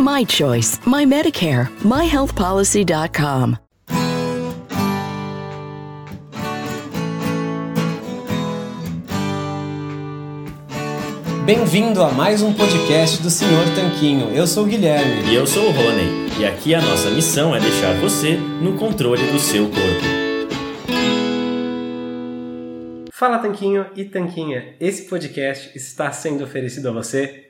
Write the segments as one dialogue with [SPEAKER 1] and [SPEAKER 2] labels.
[SPEAKER 1] My choice, my Medicare, myhealthpolicy.com.
[SPEAKER 2] Bem-vindo a mais um podcast do Senhor Tanquinho. Eu sou o Guilherme.
[SPEAKER 3] E eu sou o Rony. E aqui a nossa missão é deixar você no controle do seu corpo.
[SPEAKER 2] Fala Tanquinho e Tanquinha. Esse podcast está sendo oferecido a você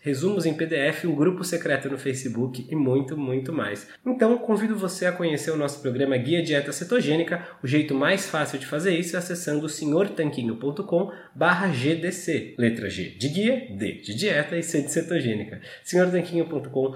[SPEAKER 2] resumos em PDF, um grupo secreto no Facebook e muito, muito mais. Então, convido você a conhecer o nosso programa Guia Dieta Cetogênica. O jeito mais fácil de fazer isso é acessando senhortanquinho.com GDC. Letra G de guia, D de dieta e C de cetogênica. senhortanquinho.com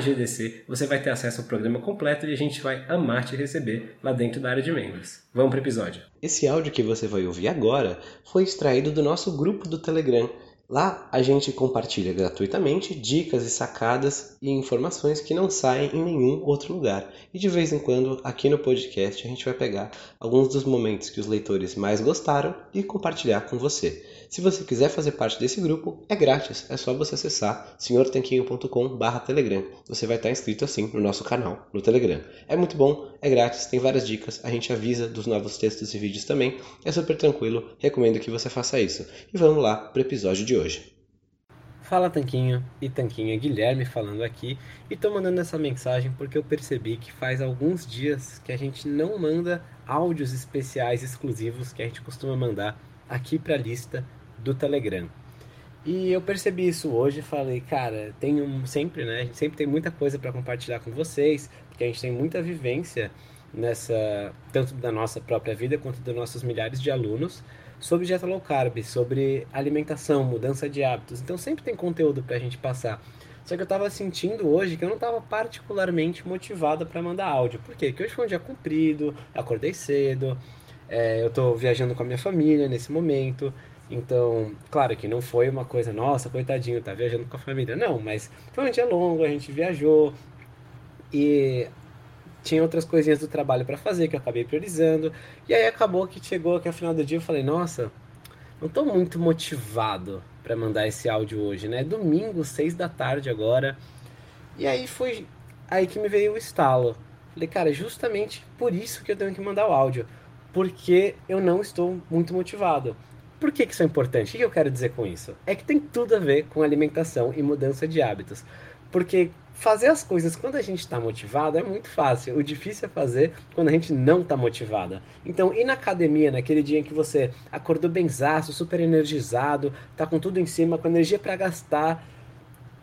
[SPEAKER 2] GDC. Você vai ter acesso ao programa completo e a gente vai amar te receber lá dentro da área de membros. Vamos para o episódio.
[SPEAKER 4] Esse áudio que você vai ouvir agora foi extraído do nosso grupo do Telegram Lá a gente compartilha gratuitamente dicas e sacadas e informações que não saem em nenhum outro lugar. E de vez em quando, aqui no podcast, a gente vai pegar alguns dos momentos que os leitores mais gostaram e compartilhar com você. Se você quiser fazer parte desse grupo, é grátis, é só você acessar senhortanquinho.com/telegram. Você vai estar inscrito assim no nosso canal no Telegram. É muito bom, é grátis, tem várias dicas, a gente avisa dos novos textos e vídeos também. É super tranquilo, recomendo que você faça isso. E vamos lá para o episódio de hoje.
[SPEAKER 2] Fala Tanquinho e Tanquinha Guilherme falando aqui e tô mandando essa mensagem porque eu percebi que faz alguns dias que a gente não manda áudios especiais exclusivos que a gente costuma mandar aqui para a lista do Telegram. E eu percebi isso hoje falei, cara, tem um, sempre, né? A gente sempre tem muita coisa para compartilhar com vocês, porque a gente tem muita vivência nessa, tanto da nossa própria vida quanto dos nossos milhares de alunos, sobre dieta low carb, sobre alimentação, mudança de hábitos. Então sempre tem conteúdo para a gente passar. Só que eu estava sentindo hoje que eu não estava particularmente motivado para mandar áudio. Por quê? Porque hoje foi um dia comprido, acordei cedo, é, eu estou viajando com a minha família nesse momento. Então, claro que não foi uma coisa, nossa, coitadinho, tá viajando com a família. Não, mas foi um dia longo, a gente viajou e tinha outras coisinhas do trabalho para fazer que eu acabei priorizando. E aí acabou que chegou que ao final do dia eu falei, nossa, não tô muito motivado para mandar esse áudio hoje, né? Domingo, seis da tarde agora. E aí foi aí que me veio o estalo. Falei, cara, é justamente por isso que eu tenho que mandar o áudio. Porque eu não estou muito motivado. Por que, que isso é importante? O que eu quero dizer com isso? É que tem tudo a ver com alimentação e mudança de hábitos. Porque fazer as coisas quando a gente está motivado é muito fácil. O difícil é fazer quando a gente não está motivada. Então, ir na academia naquele dia em que você acordou benzaço, super energizado, tá com tudo em cima, com energia para gastar,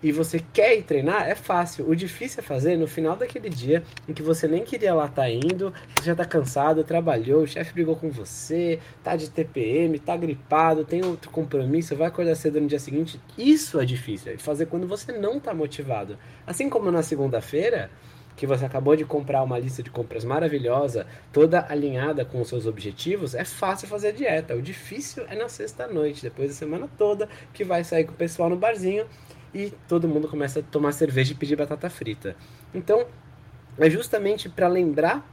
[SPEAKER 2] e você quer ir treinar, é fácil. O difícil é fazer no final daquele dia em que você nem queria lá estar tá indo, você já está cansado, trabalhou, o chefe brigou com você, tá de TPM, tá gripado, tem outro compromisso, vai acordar cedo no dia seguinte. Isso é difícil, é fazer quando você não está motivado. Assim como na segunda-feira, que você acabou de comprar uma lista de compras maravilhosa, toda alinhada com os seus objetivos, é fácil fazer dieta. O difícil é na sexta-noite, depois da semana toda, que vai sair com o pessoal no barzinho e todo mundo começa a tomar cerveja e pedir batata frita. Então, é justamente para lembrar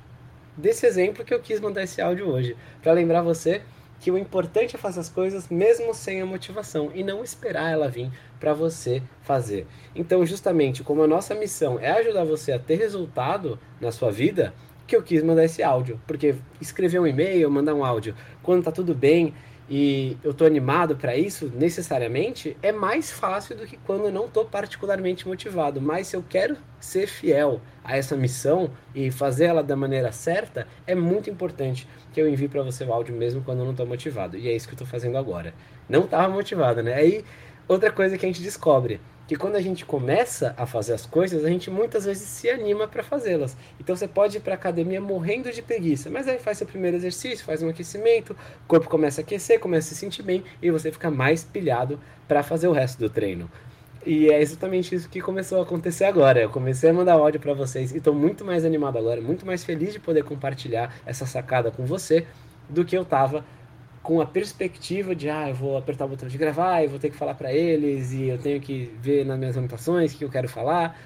[SPEAKER 2] desse exemplo que eu quis mandar esse áudio hoje, para lembrar você que o importante é fazer as coisas mesmo sem a motivação e não esperar ela vir para você fazer. Então, justamente como a nossa missão é ajudar você a ter resultado na sua vida, que eu quis mandar esse áudio, porque escrever um e-mail, mandar um áudio, quando tá tudo bem e eu tô animado para isso, necessariamente, é mais fácil do que quando eu não tô particularmente motivado. Mas se eu quero ser fiel a essa missão e fazer ela da maneira certa, é muito importante que eu envie para você o áudio mesmo quando eu não tô motivado. E é isso que eu tô fazendo agora. Não tava motivado, né? Aí, outra coisa que a gente descobre, que quando a gente começa a fazer as coisas, a gente muitas vezes se anima para fazê-las. Então você pode ir para academia morrendo de preguiça, mas aí faz seu primeiro exercício, faz um aquecimento, o corpo começa a aquecer, começa a se sentir bem e você fica mais pilhado para fazer o resto do treino. E é exatamente isso que começou a acontecer agora. Eu comecei a mandar áudio para vocês e estou muito mais animado agora, muito mais feliz de poder compartilhar essa sacada com você do que eu estava com a perspectiva de, ah, eu vou apertar o botão de gravar, eu vou ter que falar para eles e eu tenho que ver nas minhas anotações o que eu quero falar.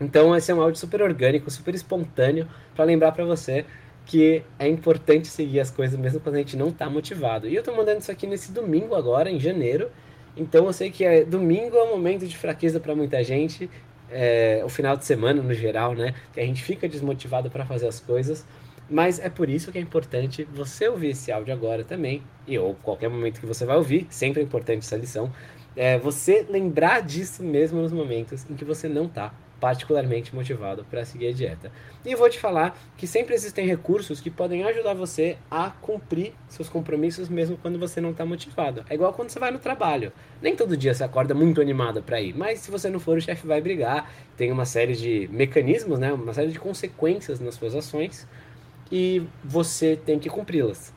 [SPEAKER 2] Então, esse é um áudio super orgânico, super espontâneo, para lembrar para você que é importante seguir as coisas mesmo quando a gente não está motivado. E eu estou mandando isso aqui nesse domingo agora, em janeiro. Então, eu sei que é, domingo é um momento de fraqueza para muita gente, é, o final de semana no geral, né? Que a gente fica desmotivado para fazer as coisas. Mas é por isso que é importante você ouvir esse áudio agora também, e ou qualquer momento que você vai ouvir, sempre é importante essa lição, é você lembrar disso mesmo nos momentos em que você não está particularmente motivado para seguir a dieta. E vou te falar que sempre existem recursos que podem ajudar você a cumprir seus compromissos mesmo quando você não está motivado. É igual quando você vai no trabalho. Nem todo dia você acorda muito animado para ir, mas se você não for, o chefe vai brigar. Tem uma série de mecanismos, né, uma série de consequências nas suas ações e você tem que cumpri-las.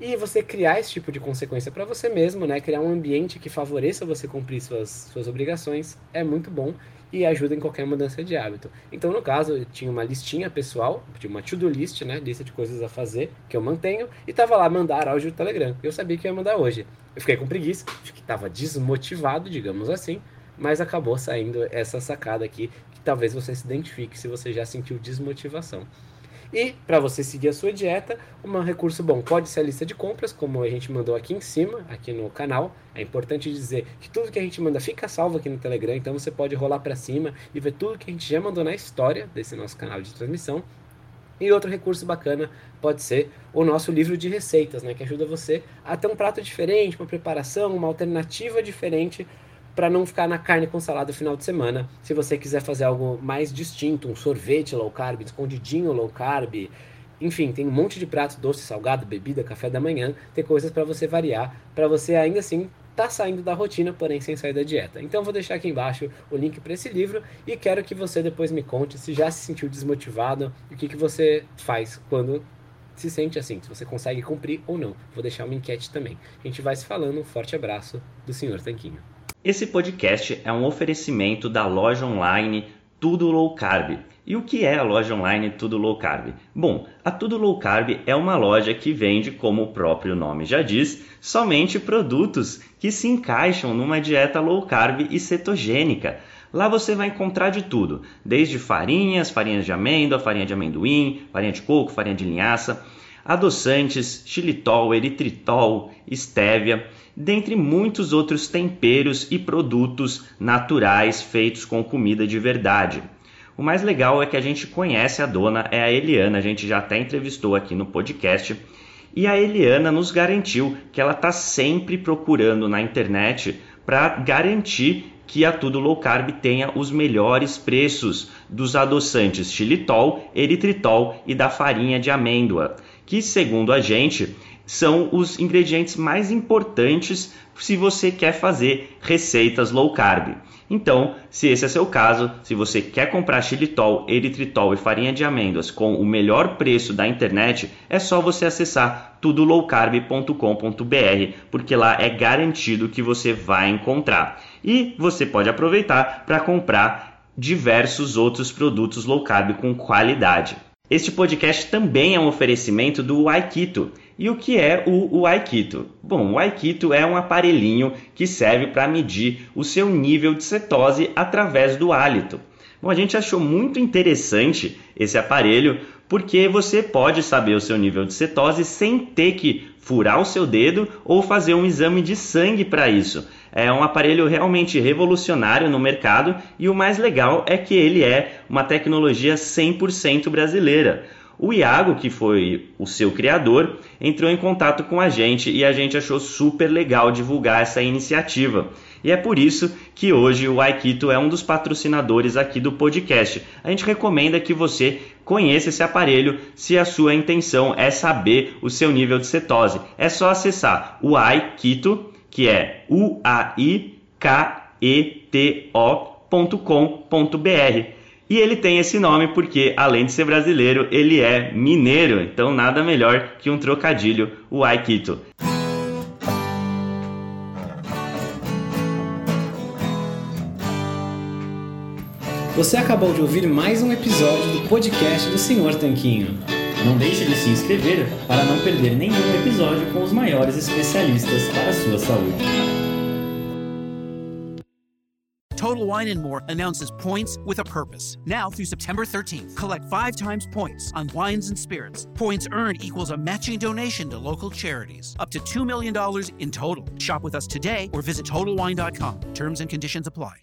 [SPEAKER 2] E você criar esse tipo de consequência para você mesmo, né? Criar um ambiente que favoreça você cumprir suas, suas obrigações é muito bom e ajuda em qualquer mudança de hábito. Então, no caso, eu tinha uma listinha pessoal, tinha uma to-do list, né? Lista de coisas a fazer que eu mantenho e tava lá mandar áudio do Telegram. Eu sabia que ia mandar hoje. Eu fiquei com preguiça, que tava desmotivado, digamos assim, mas acabou saindo essa sacada aqui que talvez você se identifique se você já sentiu desmotivação. E para você seguir a sua dieta, um recurso bom pode ser a lista de compras, como a gente mandou aqui em cima, aqui no canal. É importante dizer que tudo que a gente manda fica salvo aqui no Telegram, então você pode rolar para cima e ver tudo que a gente já mandou na história desse nosso canal de transmissão. E outro recurso bacana pode ser o nosso livro de receitas, né, que ajuda você a ter um prato diferente, uma preparação, uma alternativa diferente para não ficar na carne com salada no final de semana. Se você quiser fazer algo mais distinto, um sorvete low carb, escondidinho low carb, enfim, tem um monte de pratos doce, salgado, bebida, café da manhã, tem coisas para você variar, para você ainda assim tá saindo da rotina, porém sem sair da dieta. Então vou deixar aqui embaixo o link para esse livro e quero que você depois me conte se já se sentiu desmotivado e o que, que você faz quando se sente assim, se você consegue cumprir ou não. Vou deixar uma enquete também. A gente vai se falando. Um forte abraço do Sr. Tanquinho.
[SPEAKER 3] Esse podcast é um oferecimento da loja online Tudo Low Carb. E o que é a loja online Tudo Low Carb? Bom, a Tudo Low Carb é uma loja que vende, como o próprio nome já diz, somente produtos que se encaixam numa dieta low carb e cetogênica. Lá você vai encontrar de tudo, desde farinhas, farinhas de amêndoa, farinha de amendoim, farinha de coco, farinha de linhaça, adoçantes, xilitol, eritritol, estévia dentre muitos outros temperos e produtos naturais feitos com comida de verdade. O mais legal é que a gente conhece a dona, é a Eliana, a gente já até entrevistou aqui no podcast. E a Eliana nos garantiu que ela está sempre procurando na internet para garantir que a Tudo Low Carb tenha os melhores preços dos adoçantes xilitol, eritritol e da farinha de amêndoa, que segundo a gente são os ingredientes mais importantes se você quer fazer receitas low carb. Então, se esse é seu caso, se você quer comprar xilitol, eritritol e farinha de amêndoas com o melhor preço da internet, é só você acessar tudolowcarb.com.br, porque lá é garantido que você vai encontrar. E você pode aproveitar para comprar diversos outros produtos low carb com qualidade. Este podcast também é um oferecimento do Aikito. E o que é o, o Aikito? Bom, o Aikito é um aparelhinho que serve para medir o seu nível de cetose através do hálito. Bom, a gente achou muito interessante esse aparelho porque você pode saber o seu nível de cetose sem ter que furar o seu dedo ou fazer um exame de sangue para isso. É um aparelho realmente revolucionário no mercado e o mais legal é que ele é uma tecnologia 100% brasileira. O Iago, que foi o seu criador, entrou em contato com a gente e a gente achou super legal divulgar essa iniciativa. E é por isso que hoje o Aikito é um dos patrocinadores aqui do podcast. A gente recomenda que você conheça esse aparelho se a sua intenção é saber o seu nível de cetose. É só acessar o Aikito, que é u a i k e t o.com.br e ele tem esse nome porque, além de ser brasileiro, ele é mineiro. Então, nada melhor que um trocadilho, o Aikito.
[SPEAKER 2] Você acabou de ouvir mais um episódio do podcast do Senhor Tanquinho.
[SPEAKER 5] Não deixe de se inscrever para não perder nenhum episódio com os maiores especialistas para a sua saúde.
[SPEAKER 6] Total Wine and More announces points with a purpose. Now through September 13th, collect five times points on wines and spirits. Points earned equals a matching donation to local charities, up to $2 million in total. Shop with us today or visit TotalWine.com. Terms and conditions apply.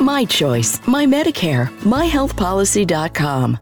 [SPEAKER 1] My choice, my Medicare, myhealthpolicy.com.